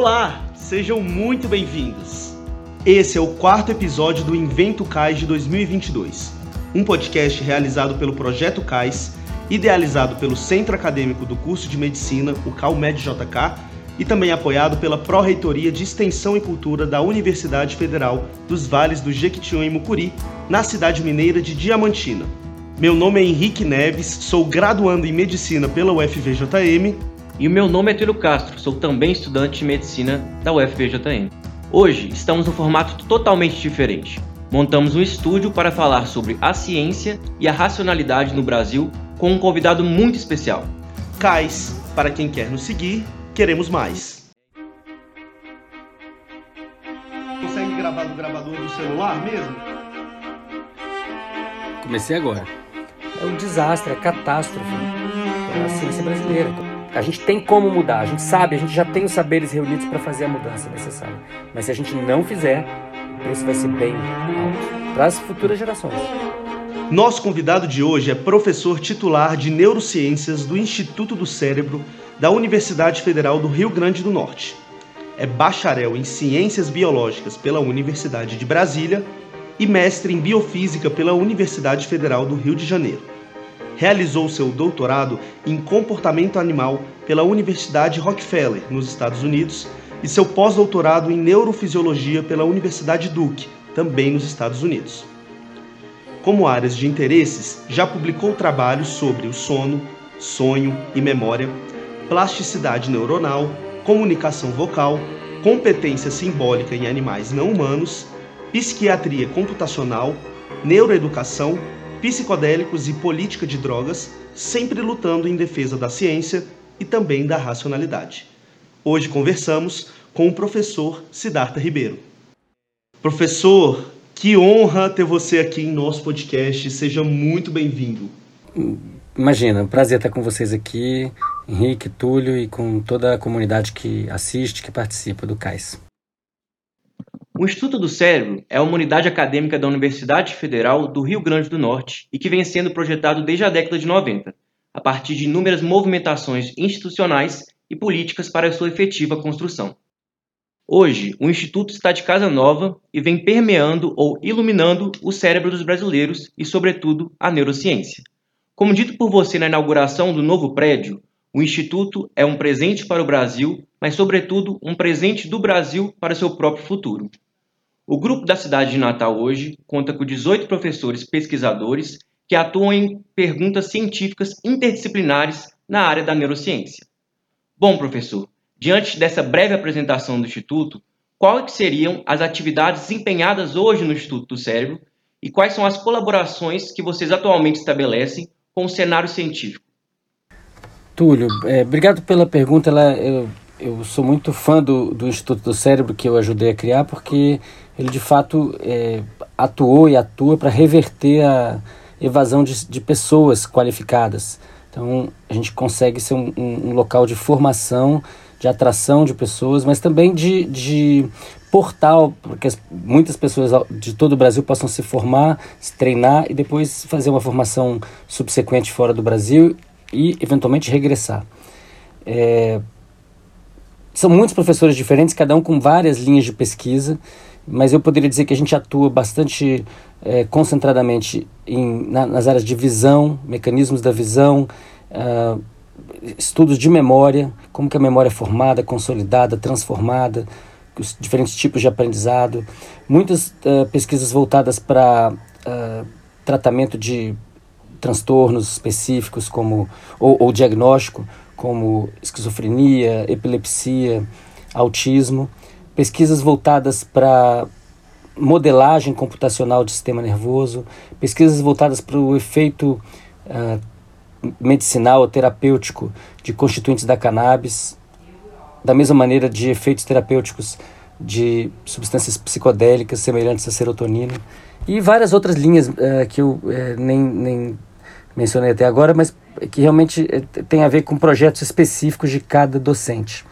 Olá, sejam muito bem-vindos. Esse é o quarto episódio do Invento CAIS de 2022, um podcast realizado pelo Projeto CAIS, idealizado pelo Centro Acadêmico do Curso de Medicina, o CalMed-JK, e também apoiado pela Pró-Reitoria de Extensão e Cultura da Universidade Federal dos Vales do Jequitinhonha e Mucuri, na cidade mineira de Diamantina. Meu nome é Henrique Neves, sou graduando em Medicina pela UFVJM. E o meu nome é Túlio Castro, sou também estudante de Medicina da UFVJM. Hoje estamos num formato totalmente diferente. Montamos um estúdio para falar sobre a ciência e a racionalidade no Brasil com um convidado muito especial. Cais, para quem quer nos seguir, queremos mais. Consegue gravar do gravador do celular mesmo? Comecei agora. É um desastre, é catástrofe para a ciência brasileira. A gente tem como mudar, a gente sabe, a gente já tem os saberes reunidos para fazer a mudança necessária. Mas se a gente não fizer, o preço vai ser bem alto para as futuras gerações. Nosso convidado de hoje é professor titular de Neurociências do Instituto do Cérebro da Universidade Federal do Rio Grande do Norte. É bacharel em Ciências Biológicas pela Universidade de Brasília e mestre em Biofísica pela Universidade Federal do Rio de Janeiro. Realizou seu doutorado em Comportamento Animal pela Universidade Rockefeller, nos Estados Unidos, e seu pós-doutorado em Neurofisiologia pela Universidade Duke, também nos Estados Unidos. Como áreas de interesses, já publicou trabalhos sobre o sono, sonho e memória, plasticidade neuronal, comunicação vocal, competência simbólica em animais não humanos, psiquiatria computacional, neuroeducação, psicodélicos e política de drogas, sempre lutando em defesa da ciência e também da racionalidade. Hoje conversamos com o professor Siddhartha Ribeiro. Professor, que honra ter você aqui em nosso podcast. Seja muito bem-vindo. Imagina, um prazer estar com vocês aqui. Henrique, Túlio e com toda a comunidade que assiste, que participa do CAIS. O Instituto do Cérebro é uma unidade acadêmica da Universidade Federal do Rio Grande do Norte e que vem sendo projetado desde a década de 90, a partir de inúmeras movimentações institucionais e políticas para sua efetiva construção. Hoje, o Instituto está de casa nova e vem permeando ou iluminando o cérebro dos brasileiros e, sobretudo, a neurociência. Como dito por você na inauguração do novo prédio, o Instituto é um presente para o Brasil, mas, sobretudo, um presente do Brasil para seu próprio futuro. O grupo da cidade de Natal hoje conta com 18 professores pesquisadores que atuam em perguntas científicas interdisciplinares na área da neurociência. Bom, professor, diante dessa breve apresentação do Instituto, quais seriam as atividades desempenhadas hoje no Instituto do Cérebro e quais são as colaborações que vocês atualmente estabelecem com o cenário científico? Túlio, é, obrigado pela pergunta. Ela, eu, eu sou muito fã do, do Instituto do Cérebro que eu ajudei a criar, porque ele de fato é, atuou e atua para reverter a evasão de, de, pessoas qualificadas. Então, a gente consegue ser um, um, um, local de formação, de atração de pessoas, mas também de, de portal para que as, muitas pessoas de todo o Brasil possam se formar, se treinar e depois fazer uma formação subsequente fora do Brasil e eventualmente regressar. É, são muitos professores diferentes, cada um com várias linhas de pesquisa, mas eu poderia dizer que a gente atua bastante é, concentradamente em, na, nas áreas de visão, mecanismos da visão, uh, estudos de memória, como que a memória é formada, consolidada, transformada, os diferentes tipos de aprendizado, muitas uh, pesquisas voltadas para uh, tratamento de transtornos específicos como ou, ou diagnóstico como esquizofrenia, epilepsia, autismo, pesquisas voltadas para modelagem computacional do sistema nervoso, pesquisas voltadas para o efeito uh, medicinal ou terapêutico de constituintes da cannabis, da mesma maneira de efeitos terapêuticos de substâncias psicodélicas semelhantes à serotonina e várias outras linhas uh, que eu uh, nem, nem mencionei até agora, mas que realmente eh, tem a ver com projetos específicos de cada docente.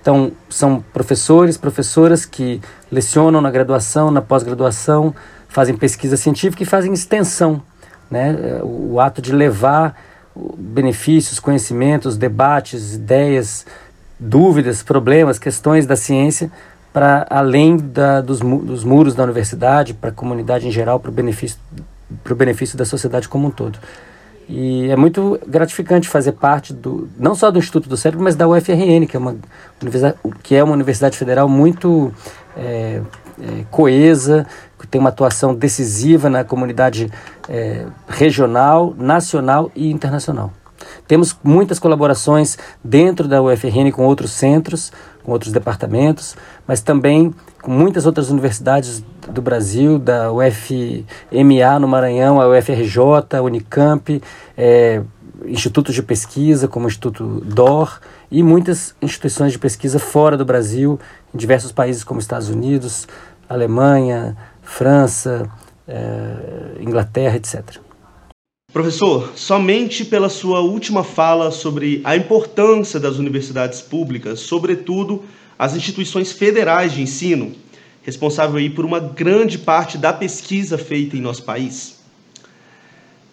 Então, são professores, professoras que lecionam na graduação, na pós-graduação, fazem pesquisa científica e fazem extensão, né? o, o ato de levar benefícios, conhecimentos, debates, ideias dúvidas, problemas, questões da ciência para além da, dos, dos muros da universidade, para a comunidade em geral, para o benefício, benefício da sociedade como um todo. E é muito gratificante fazer parte do não só do Instituto do Cérebro, mas da UFRN, que é uma universidade, que é uma universidade federal muito é, é, coesa, que tem uma atuação decisiva na comunidade é, regional, nacional e internacional. Temos muitas colaborações dentro da UFRN com outros centros, com outros departamentos, mas também com muitas outras universidades do Brasil, da UFMA no Maranhão, a UFRJ, a Unicamp, é, institutos de pesquisa como o Instituto DOR e muitas instituições de pesquisa fora do Brasil, em diversos países como Estados Unidos, Alemanha, França, é, Inglaterra, etc. Professor, somente pela sua última fala sobre a importância das universidades públicas, sobretudo as instituições federais de ensino, responsável aí por uma grande parte da pesquisa feita em nosso país.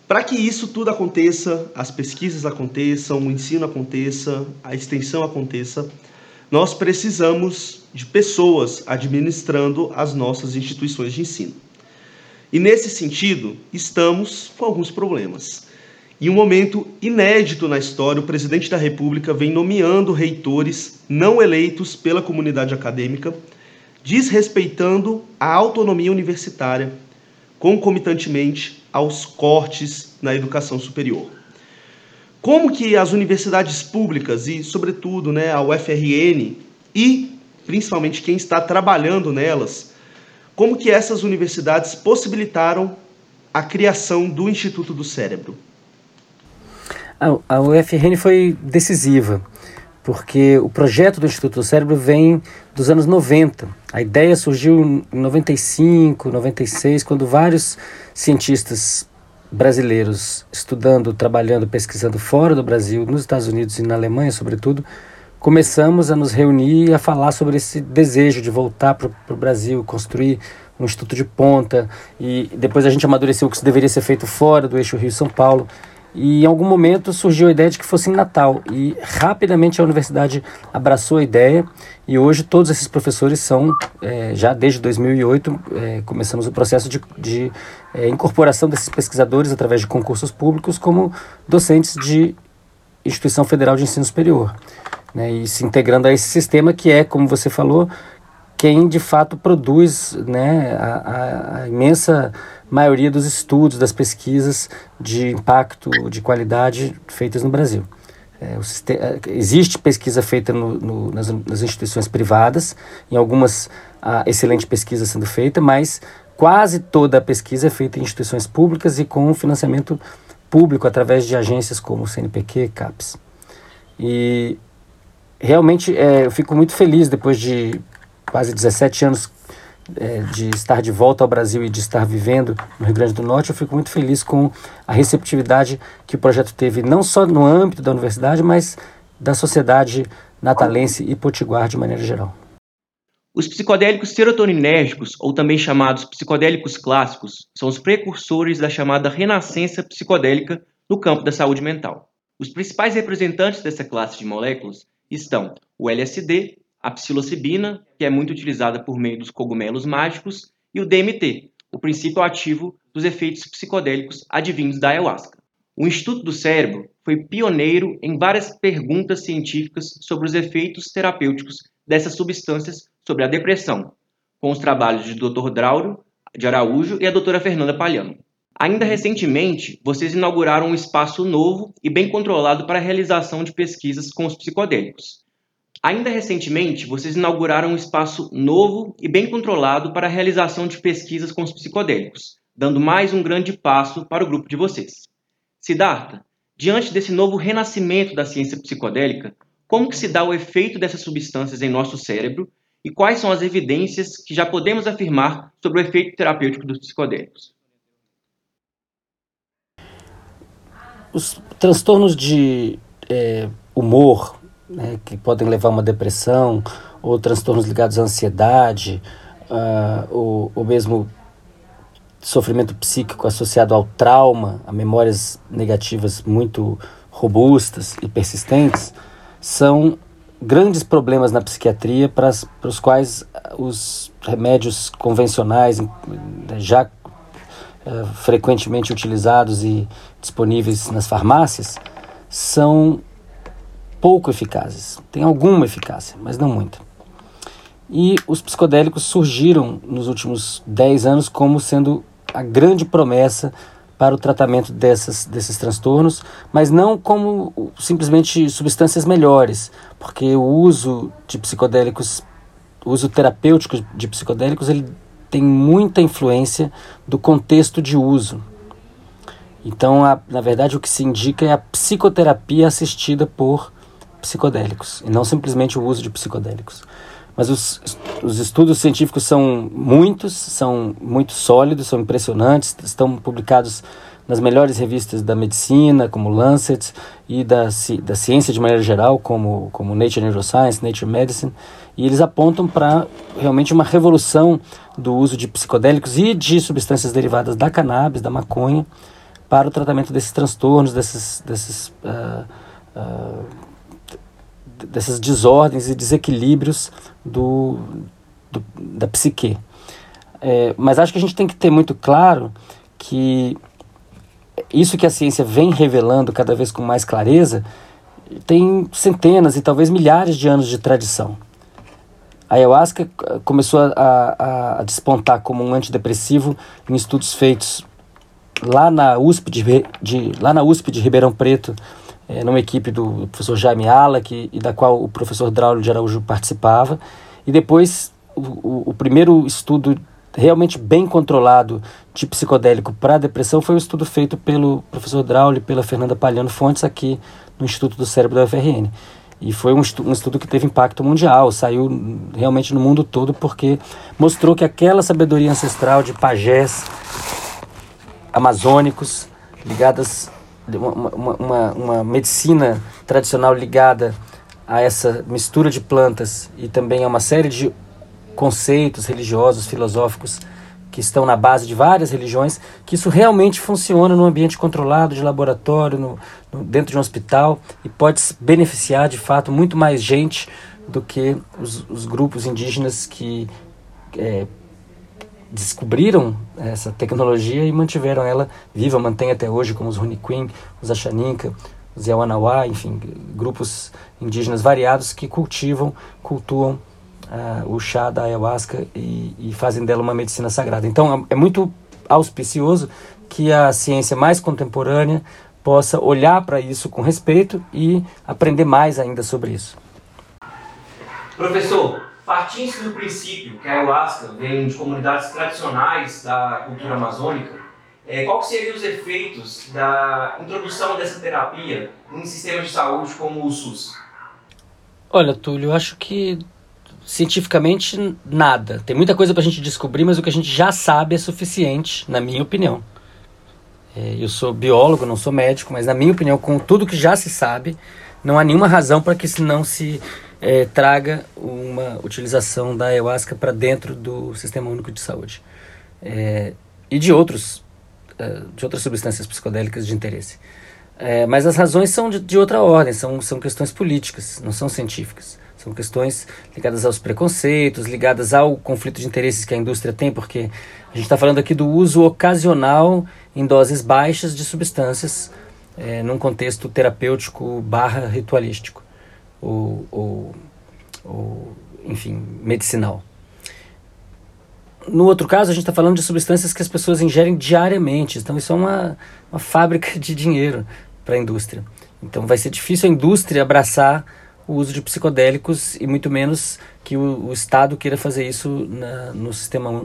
Para que isso tudo aconteça, as pesquisas aconteçam, o ensino aconteça, a extensão aconteça, nós precisamos de pessoas administrando as nossas instituições de ensino. E nesse sentido, estamos com alguns problemas. Em um momento inédito na história, o presidente da República vem nomeando reitores não eleitos pela comunidade acadêmica, desrespeitando a autonomia universitária, concomitantemente aos cortes na educação superior. Como que as universidades públicas e, sobretudo, né, a UFRN e principalmente quem está trabalhando nelas como que essas universidades possibilitaram a criação do Instituto do Cérebro? A, UFRN foi decisiva, porque o projeto do Instituto do Cérebro vem dos anos 90. A ideia surgiu em 95, 96, quando vários cientistas brasileiros estudando, trabalhando, pesquisando fora do Brasil, nos Estados Unidos e na Alemanha, sobretudo, começamos a nos reunir e a falar sobre esse desejo de voltar para o Brasil, construir um instituto de ponta, e depois a gente amadureceu que isso deveria ser feito fora do eixo Rio-São Paulo. E em algum momento surgiu a ideia de que fosse em Natal, e rapidamente a universidade abraçou a ideia, e hoje todos esses professores são, é, já desde 2008, é, começamos o processo de, de é, incorporação desses pesquisadores através de concursos públicos como docentes de instituição federal de ensino superior né, e se integrando a esse sistema que é, como você falou, quem de fato produz né, a, a, imensa maioria dos estudos, das pesquisas de impacto, de qualidade feitas no Brasil. É, sistema, existe pesquisa feita no, no, nas, nas, instituições privadas, em algumas a excelente pesquisa sendo feita, mas quase toda a pesquisa é feita em instituições públicas e com financiamento público através de agências como o CNPq, CAPES. E realmente é, eu fico muito feliz depois de quase 17 anos é, de estar de volta ao Brasil e de estar vivendo no Rio Grande do Norte, eu fico muito feliz com a receptividade que o projeto teve, não só no âmbito da universidade, mas da sociedade natalense e potiguar de maneira geral. Os psicodélicos serotoninérgicos, ou também chamados psicodélicos clássicos, são os precursores da chamada renascença psicodélica no campo da saúde mental. Os principais representantes dessa classe de moléculas estão o LSD, a psilocibina, que é muito utilizada por meio dos cogumelos mágicos, e o DMT, o princípio ativo dos efeitos psicodélicos advindos da ayahuasca. O Instituto do Cérebro foi pioneiro em várias perguntas científicas sobre os efeitos terapêuticos dessas substâncias sobre a depressão, com os trabalhos de Dr. Drauro de Araújo e a doutora Fernanda Palhano. Ainda recentemente, vocês inauguraram um espaço novo e bem controlado para a realização de pesquisas com os psicodélicos. Ainda recentemente, vocês inauguraram um espaço novo e bem controlado para a realização de pesquisas com os psicodélicos, dando mais um grande passo para o grupo de vocês. Siddhartha, diante desse novo renascimento da ciência psicodélica, como que se dá o efeito dessas substâncias em nosso cérebro e quais são as evidências que já podemos afirmar sobre o efeito terapêutico dos psicodélicos? Os transtornos de é, humor, né, que podem levar a uma depressão, ou transtornos ligados à ansiedade, uh, ou, ou mesmo sofrimento psíquico associado ao trauma, a memórias negativas muito robustas e persistentes, são grandes problemas na psiquiatria para, para os quais os remédios convencionais já uh, frequentemente utilizados e disponíveis nas farmácias são pouco eficazes. Tem alguma eficácia, mas não muita. E os psicodélicos surgiram nos últimos 10 anos como sendo a grande promessa para o tratamento dessas, desses transtornos, mas não como simplesmente substâncias melhores, porque o uso de psicodélicos, o uso terapêutico de psicodélicos, ele tem muita influência do contexto de uso. Então, a, na verdade, o que se indica é a psicoterapia assistida por psicodélicos, e não simplesmente o uso de psicodélicos. Mas os, os estudos científicos são muitos, são muito sólidos, são impressionantes, estão publicados nas melhores revistas da medicina, como Lancet, e da, da ciência de maneira geral, como, como Nature Neuroscience, Nature Medicine, e eles apontam para realmente uma revolução do uso de psicodélicos e de substâncias derivadas da cannabis, da maconha, para o tratamento desses transtornos, desses, desses uh, uh, dessas desordens e desequilíbrios do, do da psique. É, mas acho que a gente tem que ter muito claro que isso que a ciência vem revelando cada vez com mais clareza tem centenas e talvez milhares de anos de tradição. A ayahuasca começou a, a, a despontar como um antidepressivo em estudos feitos lá na USP de, de, lá na USP de Ribeirão Preto é, numa equipe do professor Jaime Alak e da qual o professor Draulio de Araújo participava. E depois, o, o, o primeiro estudo realmente bem controlado de psicodélico para depressão foi um estudo feito pelo professor Draulio e pela Fernanda Palhano Fontes aqui no Instituto do Cérebro da UFRN. E foi um, estudo, um estudo que teve impacto mundial, saiu realmente no mundo todo porque mostrou que aquela sabedoria ancestral de pajés amazônicos ligadas uma, uma, uma, medicina tradicional ligada a essa mistura de plantas e também a uma série de conceitos religiosos, filosóficos que estão na base de várias religiões, que isso realmente funciona num ambiente controlado de laboratório, no, no, dentro de um hospital e pode beneficiar de fato muito mais gente do que os, os grupos indígenas que é, descobriram essa tecnologia e mantiveram ela viva, mantém até hoje, como os Runiquim, os Achaninka, os Yawanawá, enfim, grupos indígenas variados que cultivam, cultuam uh, o chá da ayahuasca e, e, fazem dela uma medicina sagrada. Então é, é muito auspicioso que a ciência mais contemporânea possa olhar para isso com respeito e aprender mais ainda sobre isso. Professor, Partindo-se do princípio que a ayahuasca vem de comunidades tradicionais da cultura amazônica, é, quais seriam os efeitos da introdução dessa terapia em sistemas de saúde como o SUS? Olha, Túlio, eu acho que cientificamente nada. Tem muita coisa para a gente descobrir, mas o que a gente já sabe é suficiente, na minha opinião. É, eu sou biólogo, não sou médico, mas na minha opinião, com tudo que já se sabe, não há nenhuma razão para que não se é, traga uma utilização da ayahuasca para dentro do Sistema Único de Saúde é, e de outros é, de outras substâncias psicodélicas de interesse. É, mas as razões são de, de, outra ordem, são, são questões políticas, não são científicas. São questões ligadas aos preconceitos, ligadas ao conflito de interesses que a indústria tem, porque a gente está falando aqui do uso ocasional em doses baixas de substâncias é, num contexto terapêutico barra ritualístico ou, ou, ou enfim, medicinal. No outro caso, a gente está falando de substâncias que as pessoas ingerem diariamente. Então, isso é uma, uma fábrica de dinheiro para a indústria. Então, vai ser difícil a indústria abraçar o uso de psicodélicos e muito menos que o, o Estado queira fazer isso na, no Sistema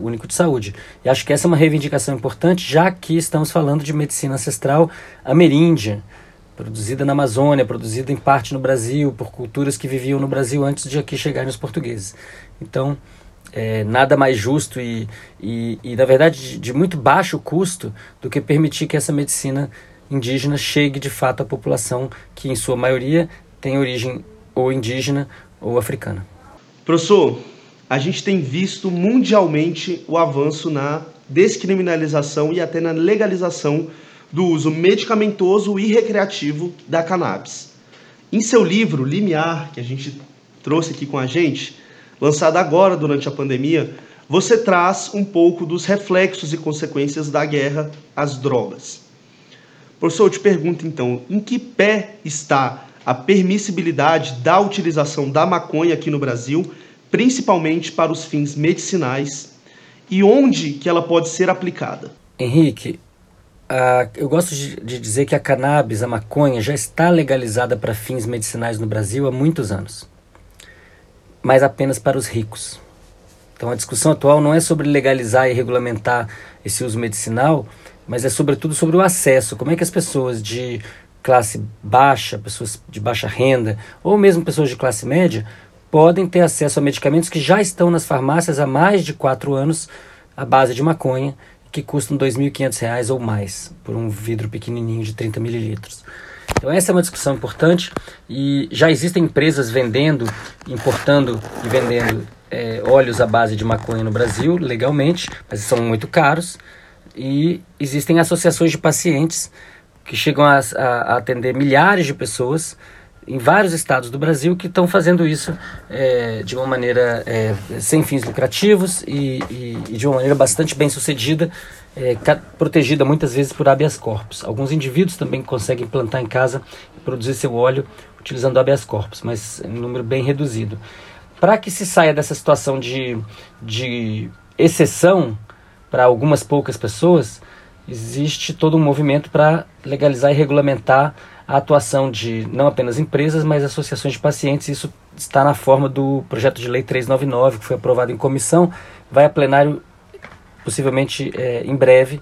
Único de Saúde. E acho que essa é uma reivindicação importante, já que estamos falando de medicina ancestral ameríndia produzida na Amazônia, produzida em parte no Brasil, por culturas que viviam no Brasil antes de aqui chegarem os portugueses. Então, é, nada mais justo e, e, e na verdade, de, de, muito baixo custo do que permitir que essa medicina indígena chegue de fato à população que, em sua maioria, tem origem ou indígena ou africana. Professor, a gente tem visto mundialmente o avanço na descriminalização e até na legalização do uso medicamentoso e recreativo da cannabis. Em seu livro Limiar, que a gente trouxe aqui com a gente, lançado agora durante a pandemia, você traz um pouco dos reflexos e consequências da guerra às drogas. Professor, eu te pergunto então, em que pé está a permissibilidade da utilização da maconha aqui no Brasil, principalmente para os fins medicinais, e onde que ela pode ser aplicada? Henrique, uh, eu gosto de, de dizer que a cannabis, a maconha, já está legalizada para fins medicinais no Brasil há muitos anos, mas apenas para os ricos. Então a discussão atual não é sobre legalizar e regulamentar esse uso medicinal, mas é sobretudo sobre o acesso. Como é que as pessoas de classe baixa, pessoas de baixa renda, ou mesmo pessoas de classe média, podem ter acesso a medicamentos que já estão nas farmácias há mais de quatro anos, à base de maconha, que custam R$ 2.500 ou mais, por um vidro pequenininho de 30 mililitros. Então essa é uma discussão importante e já existem empresas vendendo, importando e vendendo é, óleos à base de maconha no Brasil, legalmente, mas são muito caros. E existem associações de pacientes que chegam a, a, a atender milhares de pessoas em vários estados do Brasil que estão fazendo isso é, de uma maneira é, sem fins lucrativos e, e, e, de uma maneira bastante bem sucedida, é, protegida muitas vezes por habeas corpus. Alguns indivíduos também conseguem plantar em casa e produzir seu óleo utilizando habeas corpus, mas em número bem reduzido. Para que se saia dessa situação de, de exceção para algumas poucas pessoas, existe todo um movimento para legalizar e regulamentar a atuação de não apenas empresas, mas associações de pacientes. Isso está na forma do projeto de lei 399, que foi aprovado em comissão, vai a plenário possivelmente é, em breve,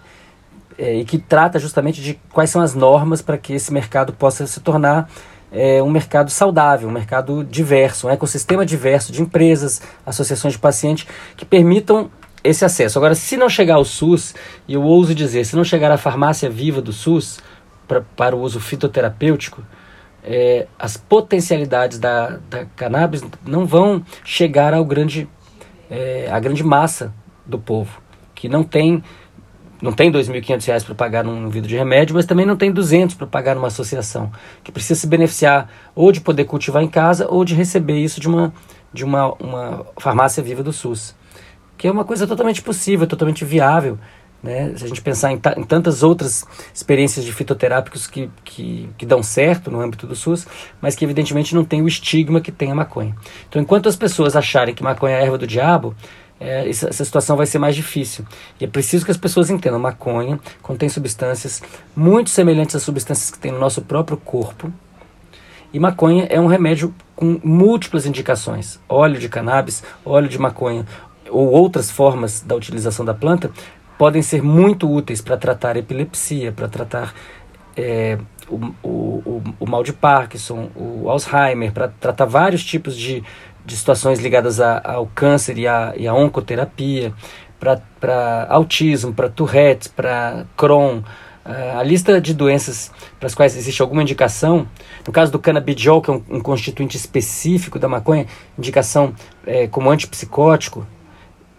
é, e que trata justamente de quais são as normas para que esse mercado possa se tornar é, um mercado saudável, um mercado diverso, um ecossistema diverso de empresas, associações de pacientes que permitam esse acesso. Agora, se não chegar ao SUS, e eu ouso dizer, se não chegar à farmácia viva do SUS pra, para o uso fitoterapêutico, é, as potencialidades da, da cannabis não vão chegar ao grande, é, à grande massa do povo, que não tem não tem R$ 2.500 para pagar num vidro de remédio, mas também não tem 200 para pagar numa associação, que precisa se beneficiar ou de poder cultivar em casa ou de receber isso de uma, de uma, uma farmácia viva do SUS, que é uma coisa totalmente possível, totalmente viável. Né? Se a gente pensar em, em tantas outras experiências de fitoterápicos que, que, que dão certo no âmbito do SUS, mas que evidentemente não tem o estigma que tem a maconha. Então, enquanto as pessoas acharem que maconha é erva do diabo, é, essa, essa, situação vai ser mais difícil. E é preciso que as pessoas entendam: maconha contém substâncias muito semelhantes às substâncias que tem no nosso próprio corpo. E maconha é um remédio com múltiplas indicações. Óleo de cannabis, óleo de maconha ou outras formas da utilização da planta podem ser muito úteis para tratar epilepsia, para tratar é, o, o, o, mal de Parkinson, o Alzheimer, para tratar vários tipos de de situações ligadas a, ao câncer e à e a oncoterapia, para autismo, para Tourette, para Crohn, Uh, a lista de doenças para as quais existe alguma indicação, no caso do canabidiol, que é um, um constituinte específico da maconha, indicação é, como antipsicótico.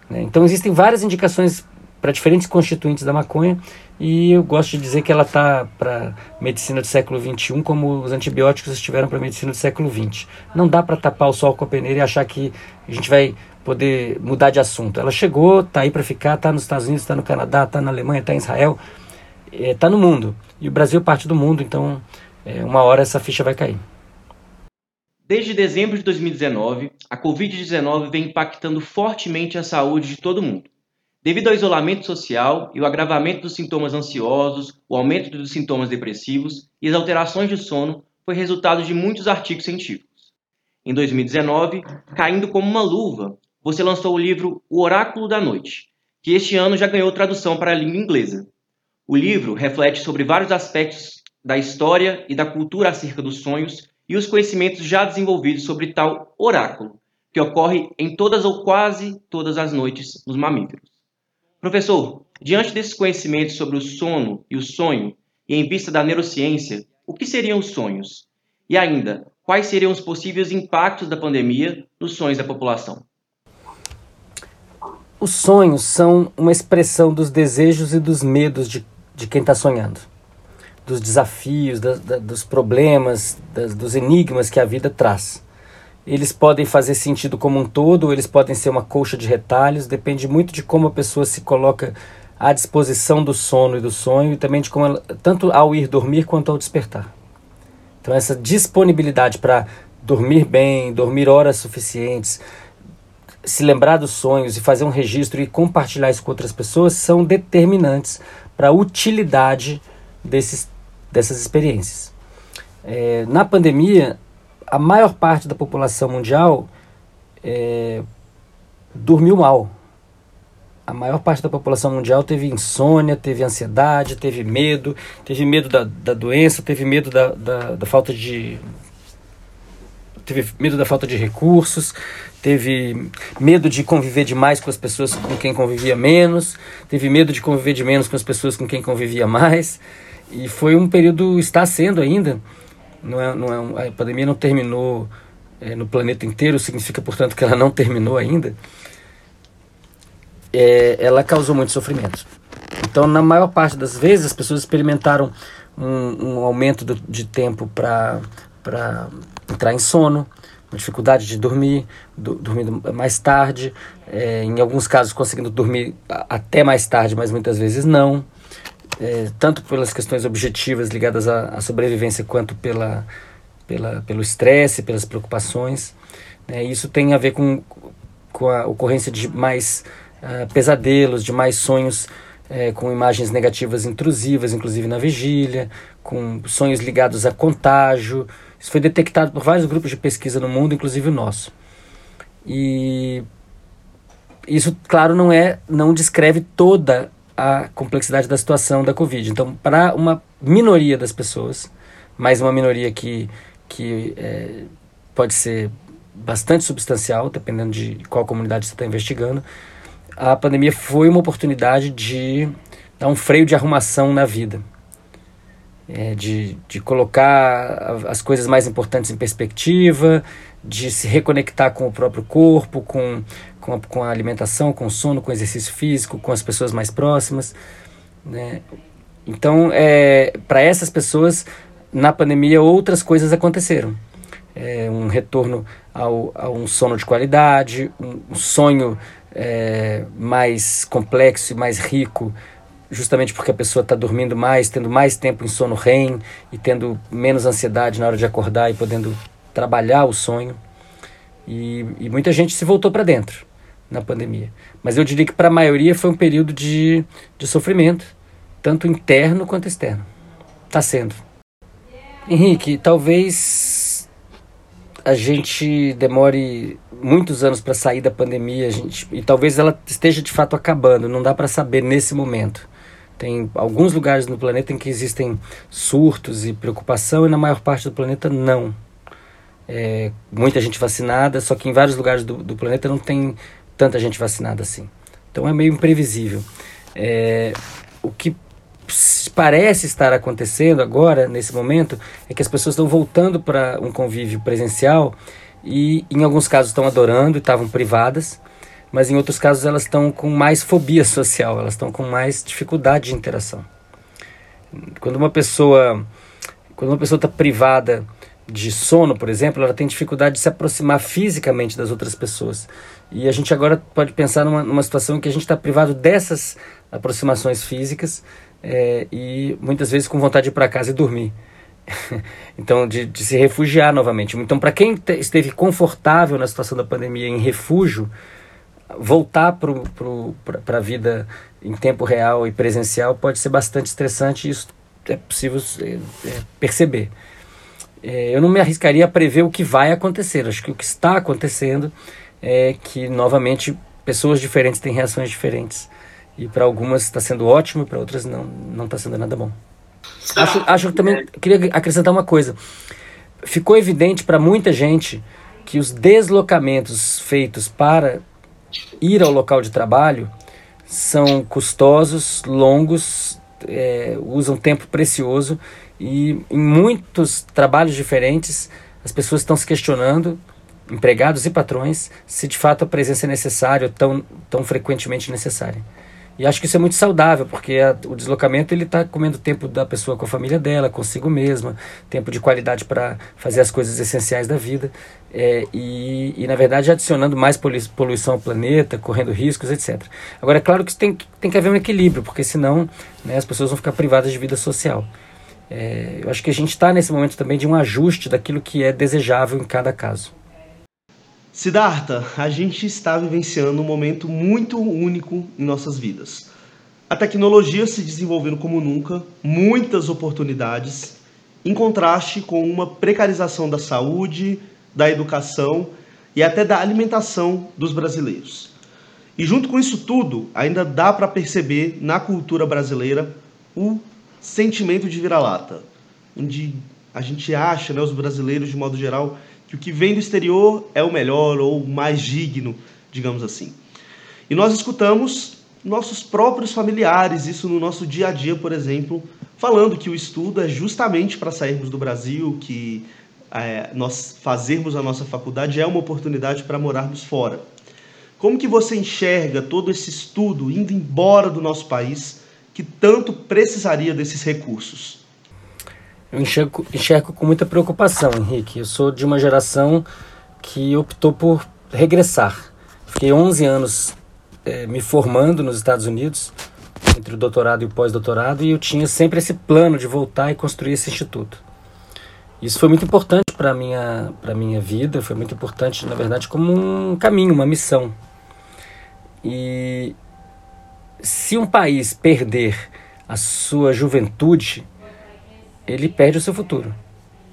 Né? Então existem várias indicações para diferentes constituintes da maconha e eu gosto de dizer que ela está para medicina do século XXI como os antibióticos estiveram para medicina do século XX. Não dá para tapar o sol com a peneira e achar que a gente vai poder mudar de assunto. Ela chegou, está aí para ficar, está nos Estados Unidos, está no Canadá, está na Alemanha, está em Israel, está é, no mundo. E o Brasil é parte do mundo, então é, uma hora essa ficha vai cair. Desde dezembro de 2019, a Covid-19 vem impactando fortemente a saúde de todo mundo. Devido ao isolamento social e o agravamento dos sintomas ansiosos, o aumento dos sintomas depressivos e as alterações de sono foi resultado de muitos artigos científicos. Em 2019, caindo como uma luva, você lançou o livro O Oráculo da Noite, que este ano já ganhou tradução para a língua inglesa. O livro reflete sobre vários aspectos da história e da cultura acerca dos sonhos e os conhecimentos já desenvolvidos sobre tal oráculo, que ocorre em todas ou quase todas as noites nos mamíferos. Professor, diante desses conhecimentos sobre o sono e o sonho, e em vista da neurociência, o que seriam os sonhos? E ainda, quais seriam os possíveis impactos da pandemia nos sonhos da população? Os sonhos são uma expressão dos desejos e dos medos de, de quem está sonhando. dos desafios, da, da, dos problemas, das, dos enigmas que a vida traz. Eles podem fazer sentido como um todo, ou eles podem ser uma colcha de retalhos, depende muito de como a pessoa se coloca à disposição do sono e do sonho, e também de como ela, tanto ao ir dormir quanto ao despertar. Então essa disponibilidade para dormir bem, dormir horas suficientes, se lembrar dos sonhos e fazer um registro e compartilhar isso com outras pessoas são determinantes para a utilidade desses, dessas experiências. É, na pandemia, a maior parte da população mundial é, dormiu mal. A maior parte da população mundial teve insônia, teve ansiedade, teve medo, teve medo da, da doença, teve medo da, da, da falta de. Teve medo da falta de recursos, teve medo de conviver demais com as pessoas com quem convivia menos, teve medo de conviver de menos com as pessoas com quem convivia mais. E foi um período, está sendo ainda, não é, não é, a pandemia não terminou é, no planeta inteiro, significa, portanto, que ela não terminou ainda. É, ela causou muito sofrimento. Então, na maior parte das vezes, as pessoas experimentaram um, um aumento do, de tempo para entrar em sono, uma dificuldade de dormir, do, mais tarde, é, em alguns casos conseguindo dormir até mais tarde, mas muitas vezes não é, tanto pelas questões objetivas ligadas à, à sobrevivência quanto pela, pela, pelo estresse, pelas preocupações. Né? Isso tem a ver com, com a ocorrência de mais uh, pesadelos, de mais sonhos é, com imagens negativas intrusivas, inclusive na vigília, com sonhos ligados a contágio. Isso foi detectado por vários grupos de pesquisa no mundo, inclusive o nosso. E isso, claro, não é, não descreve toda a complexidade da situação da Covid. Então, para uma minoria das pessoas, mais uma minoria que, que é, pode ser bastante substancial, dependendo de qual comunidade você está investigando, a pandemia foi uma oportunidade de dar um freio de arrumação na vida. É, de, de colocar as coisas mais importantes em perspectiva, de se reconectar com o próprio corpo, com com a, com a alimentação, com o sono, com o exercício físico, com as pessoas mais próximas. Né? Então, é, para essas pessoas, na pandemia, outras coisas aconteceram. É, um retorno ao, a um sono de qualidade, um, um sonho é, mais complexo e mais rico, justamente porque a pessoa está dormindo mais, tendo mais tempo em sono REM e tendo menos ansiedade na hora de acordar e podendo trabalhar o sonho. E, e muita gente se voltou para dentro na pandemia. Mas eu diria que para a maioria foi um período de, de sofrimento, tanto interno quanto externo. Está sendo. Henrique, talvez a gente demore muitos anos para sair da pandemia, gente, e talvez ela esteja de fato acabando, não dá para saber nesse momento. Tem alguns lugares no planeta em que existem surtos e preocupação, e na maior parte do planeta não. É, muita gente vacinada, só que em vários lugares do, do planeta não tem tanta gente vacinada assim. Então é meio imprevisível. É, o que parece estar acontecendo agora, nesse momento, é que as pessoas estão voltando para um convívio presencial e, em alguns casos, estão adorando e estavam privadas, mas em outros casos elas estão com mais fobia social, elas estão com mais dificuldade de interação. Quando uma pessoa quando uma pessoa está privada de sono, por exemplo, ela tem dificuldade de se aproximar fisicamente das outras pessoas. E a gente agora pode pensar numa, numa situação em que a gente está privado dessas aproximações físicas é, e muitas vezes com vontade de ir para casa e dormir. então, de, de, se refugiar novamente. Então, para quem esteve confortável na situação da pandemia em refúgio, voltar para a vida em tempo real e presencial pode ser bastante estressante e isso é possível é, é, perceber. É, eu não me arriscaria a prever o que vai acontecer. Acho que o que está acontecendo é que, novamente, pessoas diferentes têm reações diferentes. E para algumas está sendo ótimo, para outras não não está sendo nada bom. Acho, acho que também queria acrescentar uma coisa. Ficou evidente para muita gente que os deslocamentos feitos para ir ao local de trabalho são custosos, longos, é, usam tempo precioso e em muitos trabalhos diferentes as pessoas estão se questionando empregados e patrões, se de fato a presença é necessária ou tão, tão frequentemente necessária. E acho que isso é muito saudável, porque a, o deslocamento ele está comendo tempo da pessoa com a família dela, consigo mesma, tempo de qualidade para fazer as coisas essenciais da vida. É, e, e, na verdade, adicionando mais poluição ao planeta, correndo riscos, etc. Agora, é claro que tem, tem que haver um equilíbrio, porque senão né, as pessoas vão ficar privadas de vida social. É, eu acho que a gente está nesse momento também de um ajuste daquilo que é desejável em cada caso. Siddhartha, a gente está vivenciando um momento muito único em nossas vidas. A tecnologia se desenvolvendo como nunca, muitas oportunidades, em contraste com uma precarização da saúde, da educação e até da alimentação dos brasileiros. E junto com isso tudo, ainda dá para perceber na cultura brasileira o sentimento de vira-lata, onde a gente acha, né, os brasileiros de modo geral, que o que vem do exterior é o melhor ou mais digno, digamos assim. E nós escutamos nossos próprios familiares, isso no nosso dia a dia, por exemplo, falando que o estudo é justamente para sairmos do Brasil, que é, nós fazermos a nossa faculdade é uma oportunidade para morarmos fora. Como que você enxerga todo esse estudo indo embora do nosso país, que tanto precisaria desses recursos? Eu enxergo, enxergo com muita preocupação, Henrique. Eu sou de uma geração que optou por regressar. Fiquei 11 anos é, me formando nos Estados Unidos, entre o doutorado e o pós-doutorado, e eu tinha sempre esse plano de voltar e construir esse instituto. Isso foi muito importante para a minha, minha vida, foi muito importante, na verdade, como um caminho, uma missão. E se um país perder a sua juventude, ele perde o seu futuro.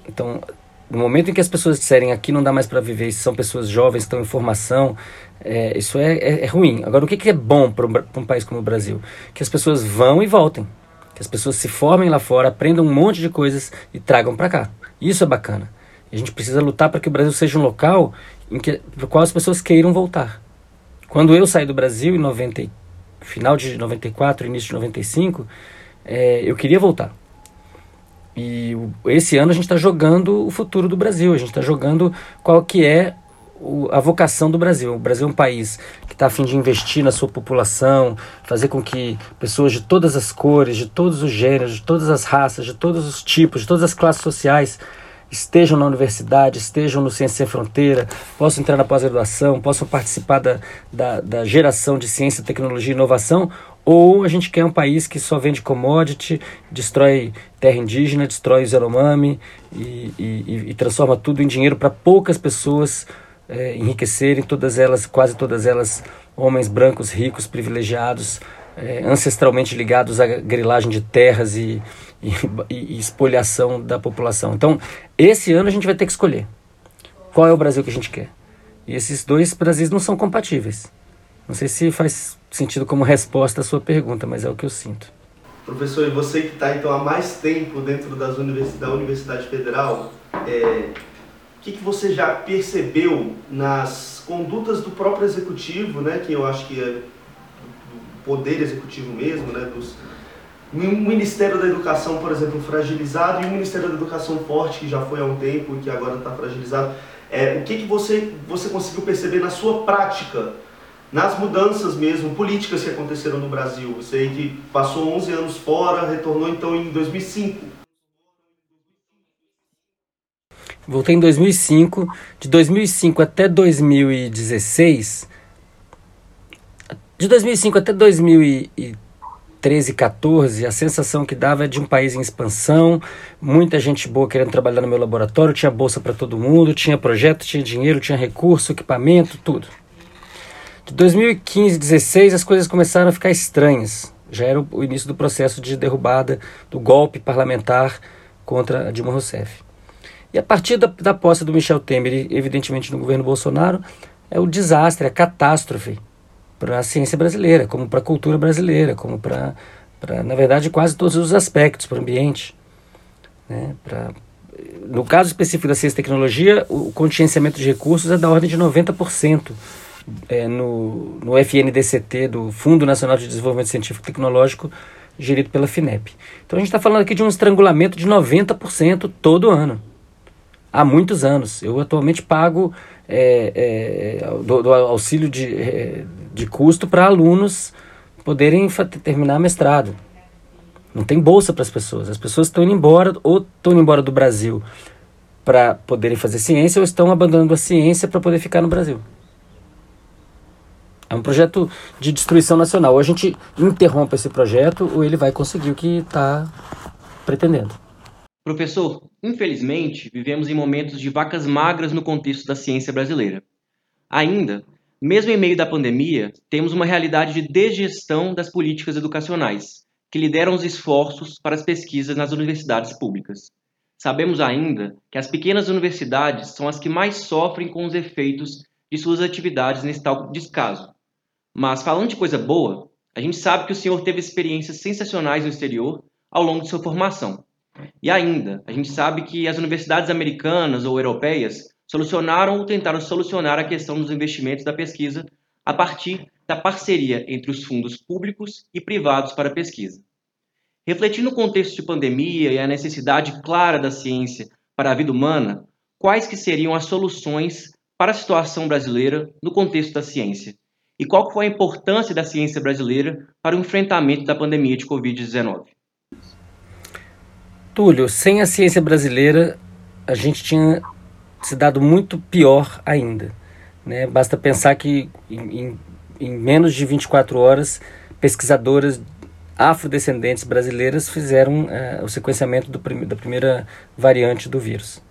Então, no momento em que as pessoas disserem aqui não dá mais para viver, são pessoas jovens, estão em formação, é, isso é, é, é, ruim. Agora, o que, que é bom para um país como o Brasil? Que as pessoas vão e voltem. Que as pessoas se formem lá fora, aprendam um monte de coisas e tragam para cá. Isso é bacana. A gente precisa lutar para que o Brasil seja um local em que, para o qual as pessoas queiram voltar. Quando eu saí do Brasil em 90, final de 94, início de 95, é, eu queria voltar. E esse ano a gente está jogando o futuro do Brasil, a gente está jogando qual que é a vocação do Brasil. O Brasil é um país que está a fim de investir na sua população, fazer com que pessoas de todas as cores, de todos os gêneros, de todas as raças, de todos os tipos, de todas as classes sociais estejam na universidade, estejam no Ciência Sem Fronteira, possam entrar na pós-graduação, possam participar da, da, da geração de ciência, tecnologia e inovação, ou a gente quer um país que só vende commodity, destrói terra indígena, destrói os Yanomami e, e, e transforma tudo em dinheiro para poucas pessoas é, enriquecerem, todas elas, quase todas elas, homens brancos, ricos, privilegiados, é, ancestralmente ligados à grilagem de terras e, e, e espoliação da população. Então, esse ano a gente vai ter que escolher qual é o Brasil que a gente quer. E esses dois Brasis não são compatíveis. Não sei se faz sentido como resposta à sua pergunta, mas é o que eu sinto. Professor, e você que está então há mais tempo dentro das universi da Universidade Federal, é, o que, que você já percebeu nas condutas do próprio executivo, né, que eu acho que é do poder executivo mesmo, né, dos, um Ministério da Educação, por exemplo, fragilizado e um Ministério da Educação forte, que já foi há um tempo e que agora está fragilizado. É, o que, que você, você conseguiu perceber na sua prática nas mudanças mesmo políticas que aconteceram no Brasil. Você aí que passou 11 anos fora, retornou então em 2005. Voltei em 2005. De 2005 até 2016. De 2005 até 2013, 14, a sensação que dava é de um país em expansão, muita gente boa querendo trabalhar no meu laboratório, tinha bolsa para todo mundo, tinha projeto, tinha dinheiro, tinha recurso, equipamento, tudo. De 2015, 16, as coisas começaram a ficar estranhas. Já era o início do processo de derrubada do golpe parlamentar contra Dilma Rousseff. E a partir da, da posse do Michel Temer, evidentemente no governo Bolsonaro, é o desastre, a catástrofe para a ciência brasileira, como para a cultura brasileira, como para, na verdade, quase todos os aspectos, para o ambiente. Né? Pra, no caso específico da ciência e tecnologia, o contingenciamento de recursos é da ordem de 90% é, no, no FNDCT, do Fundo Nacional de Desenvolvimento Científico e Tecnológico, gerido pela FINEP. Então a gente está falando aqui de um estrangulamento de 90% todo ano. Há muitos anos. Eu atualmente pago é, é, do, do, auxílio de, é, de custo para alunos poderem terminar mestrado. Não tem bolsa para as pessoas. As pessoas estão indo embora ou estão indo embora do Brasil para poderem fazer ciência ou estão abandonando a ciência para poder ficar no Brasil. É um projeto de destruição nacional. Ou a gente interrompe esse projeto ou ele vai conseguir o que está pretendendo. Professor, infelizmente, vivemos em momentos de vacas magras no contexto da ciência brasileira. Ainda, mesmo em meio da pandemia, temos uma realidade de degestão das políticas educacionais, que lideram os esforços para as pesquisas nas universidades públicas. Sabemos ainda que as pequenas universidades são as que mais sofrem com os efeitos de suas atividades nesse tal descaso. Mas falando de coisa boa, a gente sabe que o senhor teve experiências sensacionais no exterior ao longo de sua formação. E ainda, a gente sabe que as universidades americanas ou europeias solucionaram ou tentaram solucionar a questão dos investimentos da pesquisa a partir da parceria entre os fundos públicos e privados para pesquisa. Refletindo o contexto de pandemia e a necessidade clara da ciência para a vida humana, quais que seriam as soluções para a situação brasileira no contexto da ciência? E qual foi a importância da ciência brasileira para o enfrentamento da pandemia de Covid-19? Túlio, sem a ciência brasileira, a gente tinha se dado muito pior ainda. Né? Basta pensar que em, em, menos de 24 horas, pesquisadoras afrodescendentes brasileiras fizeram uh, o sequenciamento prim da primeira variante do vírus.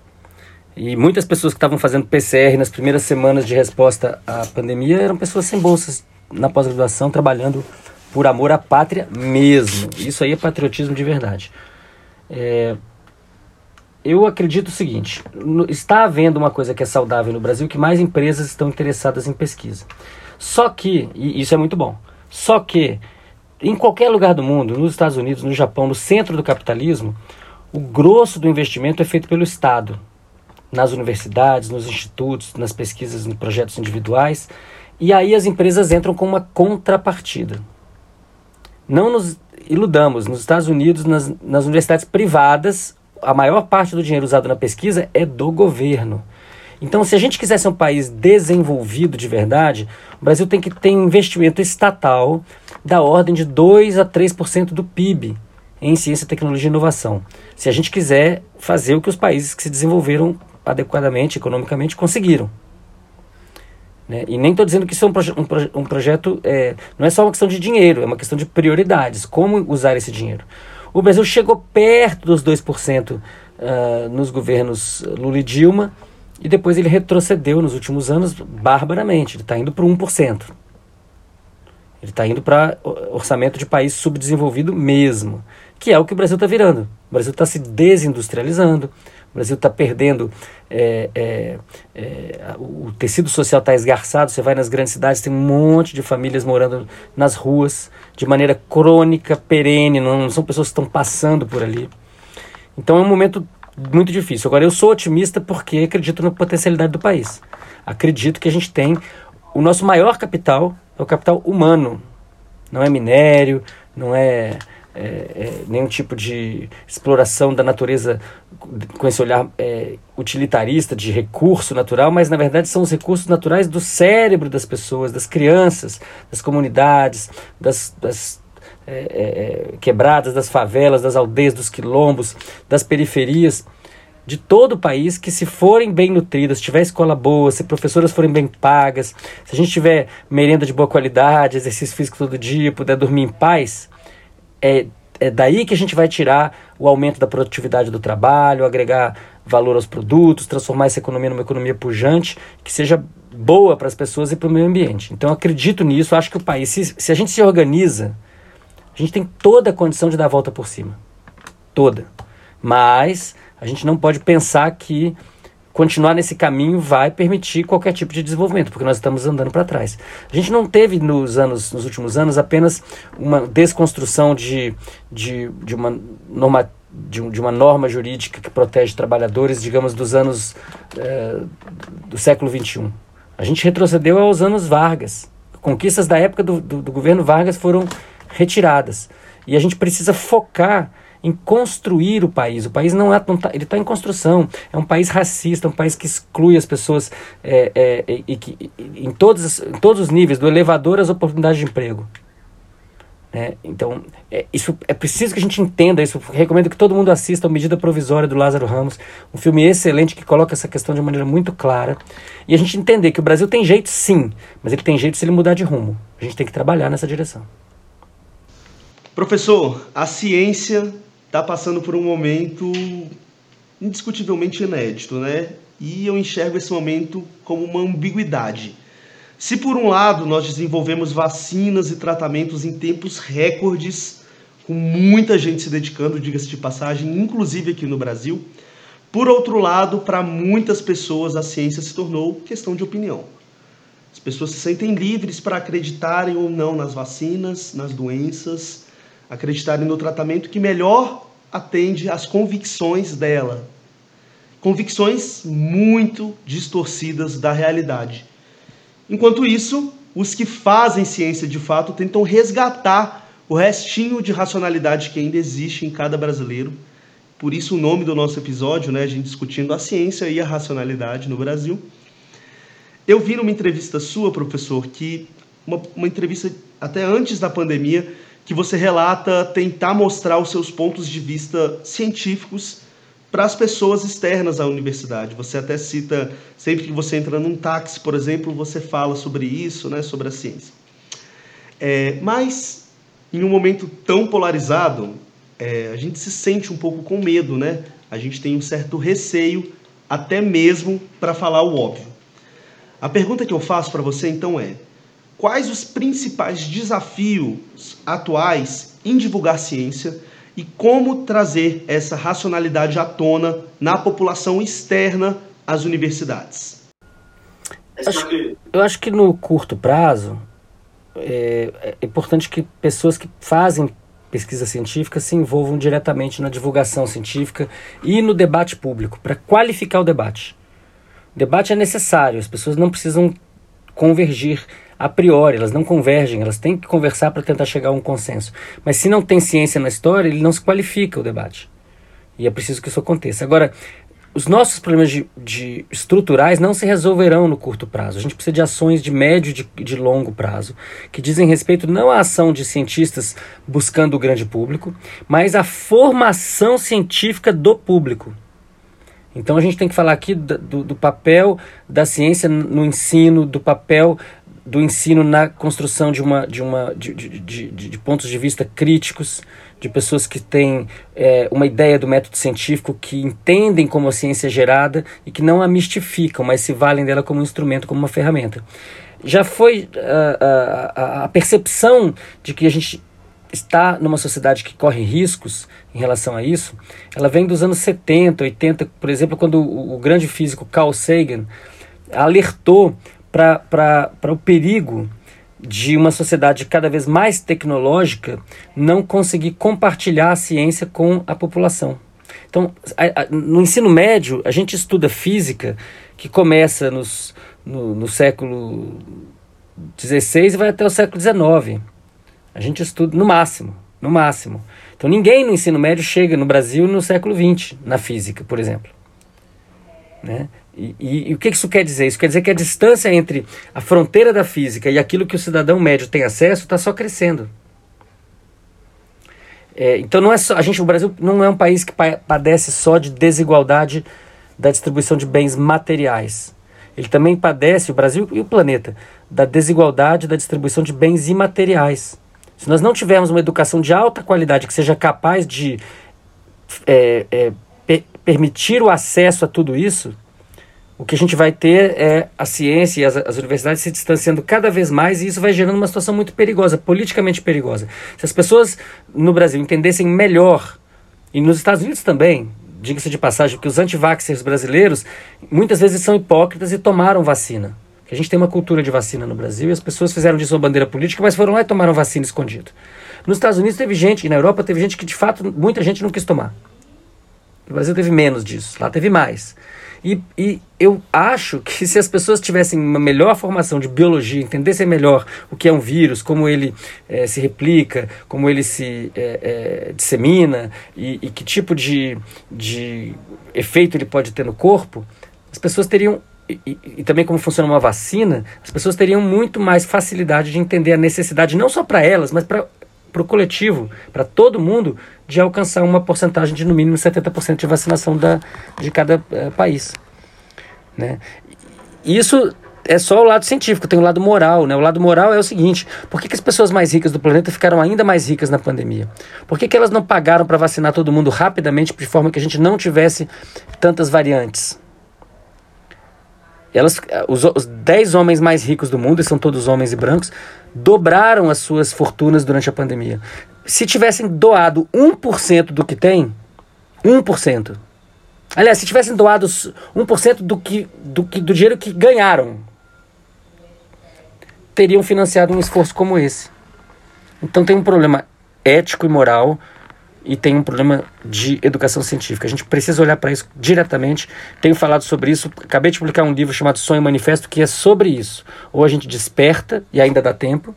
E muitas pessoas que estavam fazendo PCR nas primeiras semanas de resposta à pandemia eram pessoas sem bolsas na pós-graduação, trabalhando por amor à pátria mesmo. Isso aí é patriotismo de verdade. É, eu acredito o seguinte: está havendo uma coisa que é saudável no Brasil, que mais empresas estão interessadas em pesquisa. Só que, e isso é muito bom, só que em qualquer lugar do mundo, nos Estados Unidos, no Japão, no centro do capitalismo, o grosso do investimento é feito pelo Estado, nas universidades, nos institutos, nas pesquisas, em projetos individuais, e aí as empresas entram com uma contrapartida. Não nos iludamos, nos Estados Unidos, nas, nas universidades privadas, a maior parte do dinheiro usado na pesquisa é do governo. Então, se a gente quiser ser um país desenvolvido de verdade, o Brasil tem que ter investimento estatal da ordem de 2 a 3% do PIB em ciência, tecnologia e inovação. Se a gente quiser fazer o que os países que se desenvolveram adequadamente, economicamente, conseguiram. Né? E nem estou dizendo que isso é um, proje um, proje um projeto, é, não é só uma questão de dinheiro, é uma questão de prioridades, como usar esse dinheiro. O Brasil chegou perto dos 2% uh, ah, nos governos Lula e Dilma, e depois ele retrocedeu nos últimos anos barbaramente, ele está indo para 1%. Ele está indo para orçamento de país subdesenvolvido mesmo, que é o que o Brasil está virando. O Brasil está se desindustrializando, Brasil está perdendo, é, é, é, o tecido social está esgarçado. Você vai nas grandes cidades, tem um monte de famílias morando nas ruas de maneira crônica, perene, não são pessoas que estão passando por ali. Então é um momento muito difícil. Agora, eu sou otimista porque acredito na potencialidade do país. Acredito que a gente tem o nosso maior capital, é o capital humano. Não é minério, não é é, é, nenhum tipo de exploração da natureza com esse olhar é, utilitarista de recurso natural, mas na verdade são os recursos naturais do cérebro das pessoas, das crianças, das comunidades, das, das é, é, é, quebradas, das favelas, das aldeias, dos quilombos, das periferias de todo o país que se forem bem nutridas, tiver escola boa, se professoras forem bem pagas, se a gente tiver merenda de boa qualidade, exercício físico todo dia, puder dormir em paz, é, é daí que a gente vai tirar o aumento da produtividade do trabalho, agregar valor aos produtos, transformar essa economia numa economia pujante, que seja boa para as pessoas e para o meio ambiente. Então, acredito nisso, acho que o país, se, se a gente se organiza, a gente tem toda a condição de dar a volta por cima. Toda. Mas a gente não pode pensar que continuar nesse caminho vai permitir qualquer tipo de desenvolvimento, porque nós estamos andando para trás. A gente não teve nos anos, nos últimos anos, apenas uma desconstrução de, de, de uma norma de, de, uma norma jurídica que protege trabalhadores, digamos, dos anos eh, do século XXI. A gente retrocedeu aos anos Vargas. Conquistas da época do, do, do governo Vargas foram retiradas. E a gente precisa focar em construir o país. O país não, é, não tá, ele está em construção. É um país racista, um país que exclui as pessoas é, é, e que, em, todos, em todos os níveis, do elevador às oportunidades de emprego. Né? Então, é, isso é preciso que a gente entenda isso. Recomendo que todo mundo assista a Medida Provisória do Lázaro Ramos, um filme excelente que coloca essa questão de maneira muito clara. E a gente entender que o Brasil tem jeito sim, mas ele tem jeito se ele mudar de rumo. A gente tem que trabalhar nessa direção. Professor, a ciência está passando por um momento indiscutivelmente inédito, né? E eu enxergo esse momento como uma ambiguidade se por um lado nós desenvolvemos vacinas e tratamentos em tempos recordes, com muita gente se dedicando, diga-se de passagem, inclusive aqui no Brasil, por outro lado, para muitas pessoas a ciência se tornou questão de opinião. As pessoas se sentem livres para acreditarem ou não nas vacinas, nas doenças, acreditarem no tratamento que melhor atende às convicções dela. Convicções muito distorcidas da realidade. Enquanto isso, os que fazem ciência de fato tentam resgatar o restinho de racionalidade que ainda existe em cada brasileiro. Por isso o nome do nosso episódio, né, a gente discutindo a ciência e a racionalidade no Brasil. Eu vi numa entrevista sua, professor, que uma, uma entrevista até antes da pandemia, que você relata tentar mostrar os seus pontos de vista científicos para as pessoas externas à universidade. Você até cita, sempre que você entra num táxi, por exemplo, você fala sobre isso, né, sobre a ciência. É, mas, em um momento tão polarizado, é, a gente se sente um pouco com medo, né? A gente tem um certo receio, até mesmo para falar o óbvio. A pergunta que eu faço para você, então, é: quais os principais desafios atuais em divulgar ciência e como trazer essa racionalidade à tona na população externa às universidades? Acho, eu acho que no curto prazo é, é importante que pessoas que fazem pesquisa científica se envolvam diretamente na divulgação científica e no debate público, para qualificar o debate. O debate é necessário, as pessoas não precisam convergir a priori, elas não convergem, elas têm que conversar para tentar chegar a um consenso. Mas se não tem ciência na história, ele não se qualifica o debate. E é preciso que isso aconteça. Agora, os nossos problemas de, de, estruturais não se resolverão no curto prazo. A gente precisa de ações de médio e de, de, longo prazo, que dizem respeito não à ação de cientistas buscando o grande público, mas à formação científica do público. Então a gente tem que falar aqui do, do papel da ciência no ensino, do papel do ensino na construção de, uma, de, uma, de, de, de, de pontos de vista críticos, de pessoas que têm é, uma ideia do método científico, que entendem como a ciência é gerada e que não a mistificam, mas se valem dela como um instrumento, como uma ferramenta. Já foi uh, a, a percepção de que a gente está numa sociedade que corre riscos em relação a isso, ela vem dos anos 70, 80, por exemplo, quando o, o grande físico Carl Sagan alertou para o perigo de uma sociedade cada vez mais tecnológica não conseguir compartilhar a ciência com a população. Então, a, a, no ensino médio, a gente estuda física que começa nos, no, no século XVI e vai até o século XIX. A gente estuda no máximo, no máximo. Então, ninguém no ensino médio chega no Brasil no século XX, na física, por exemplo. Né? E, e, o que isso quer dizer? Isso quer dizer que a distância entre a fronteira da física e aquilo que o cidadão médio tem acesso está só crescendo. É, então não é só a gente, o Brasil não é um país que padece só de desigualdade da distribuição de bens materiais. Ele também padece, o Brasil e o planeta, da desigualdade da distribuição de bens imateriais. Se nós não tivermos uma educação de alta qualidade que seja capaz de é, é, permitir o acesso a tudo isso, o que a gente vai ter é a ciência e as, as, universidades se distanciando cada vez mais e isso vai gerando uma situação muito perigosa, politicamente perigosa. Se as pessoas no Brasil entendessem melhor, e nos Estados Unidos também, diga-se de passagem, que os antivaxxers brasileiros muitas vezes são hipócritas e tomaram vacina. A gente tem uma cultura de vacina no Brasil e as pessoas fizeram disso uma bandeira política, mas foram lá e tomaram vacina escondido. Nos Estados Unidos teve gente, e na Europa teve gente que de fato muita gente não quis tomar. No Brasil teve menos disso, lá teve mais. E, e eu acho que se as pessoas tivessem uma melhor formação de biologia, entendessem melhor o que é um vírus, como ele é, se replica, como ele se é, é, dissemina e, e, que tipo de, de efeito ele pode ter no corpo, as pessoas teriam. E, e, e também como funciona uma vacina, as pessoas teriam muito mais facilidade de entender a necessidade, não só para elas, mas para para o coletivo, para todo mundo, de alcançar uma porcentagem de no mínimo 70% de vacinação da, de cada uh, país. Né? Isso é só o lado científico, tem o lado moral. Né? O lado moral é o seguinte: por que, que as pessoas mais ricas do planeta ficaram ainda mais ricas na pandemia? Por que, que elas não pagaram para vacinar todo mundo rapidamente, de forma que a gente não tivesse tantas variantes? Elas, os, os 10 homens mais ricos do mundo, e são todos homens e brancos, dobraram as suas fortunas durante a pandemia. Se tivessem doado 1% do que tem, 1%. Aliás, se tivessem doado 1% do, que, do, que, do dinheiro que ganharam, teriam financiado um esforço como esse. Então tem um problema ético e moral e tem um problema de educação científica. A gente precisa olhar para isso diretamente. Tenho falado sobre isso. Acabei de publicar um livro chamado Sonho Manifesto que é sobre isso. Ou a gente desperta e ainda dá tempo.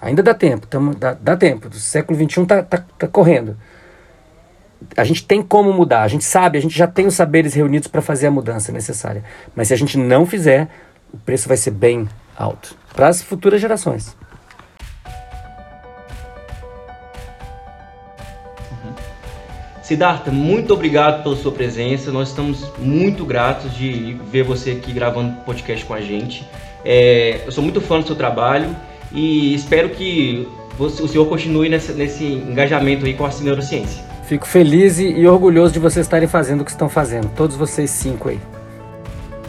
Ainda dá tempo, tamo, dá, dá tempo. O século XXI está tá, tá correndo. A gente tem como mudar, a gente sabe, a gente já tem os saberes reunidos para fazer a mudança necessária. Mas se a gente não fizer, o preço vai ser bem alto para as futuras gerações. Siddhartha, muito obrigado pela sua presença. Nós estamos muito gratos de ver você aqui gravando podcast com a gente. É, eu sou muito fã do seu trabalho e espero que você, o senhor continue nesse, nesse engajamento aí com a neurociência. Fico feliz e, e orgulhoso de vocês estarem fazendo o que estão fazendo, todos vocês cinco aí.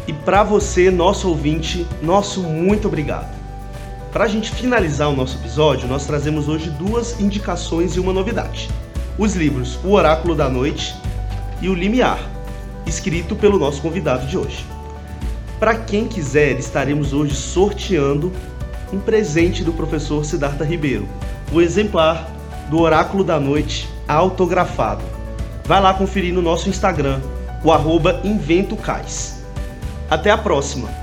E para você, nosso ouvinte, nosso muito obrigado. Para a gente finalizar o nosso episódio, nós trazemos hoje duas indicações e uma novidade: os livros O Oráculo da Noite e O Limiar, escrito pelo nosso convidado de hoje. Para quem quiser, estaremos hoje sorteando um presente do professor Siddhartha Ribeiro, o exemplar do Oráculo da Noite autografado. Vai lá conferir no nosso Instagram, o arroba InventoCais. Até a próxima!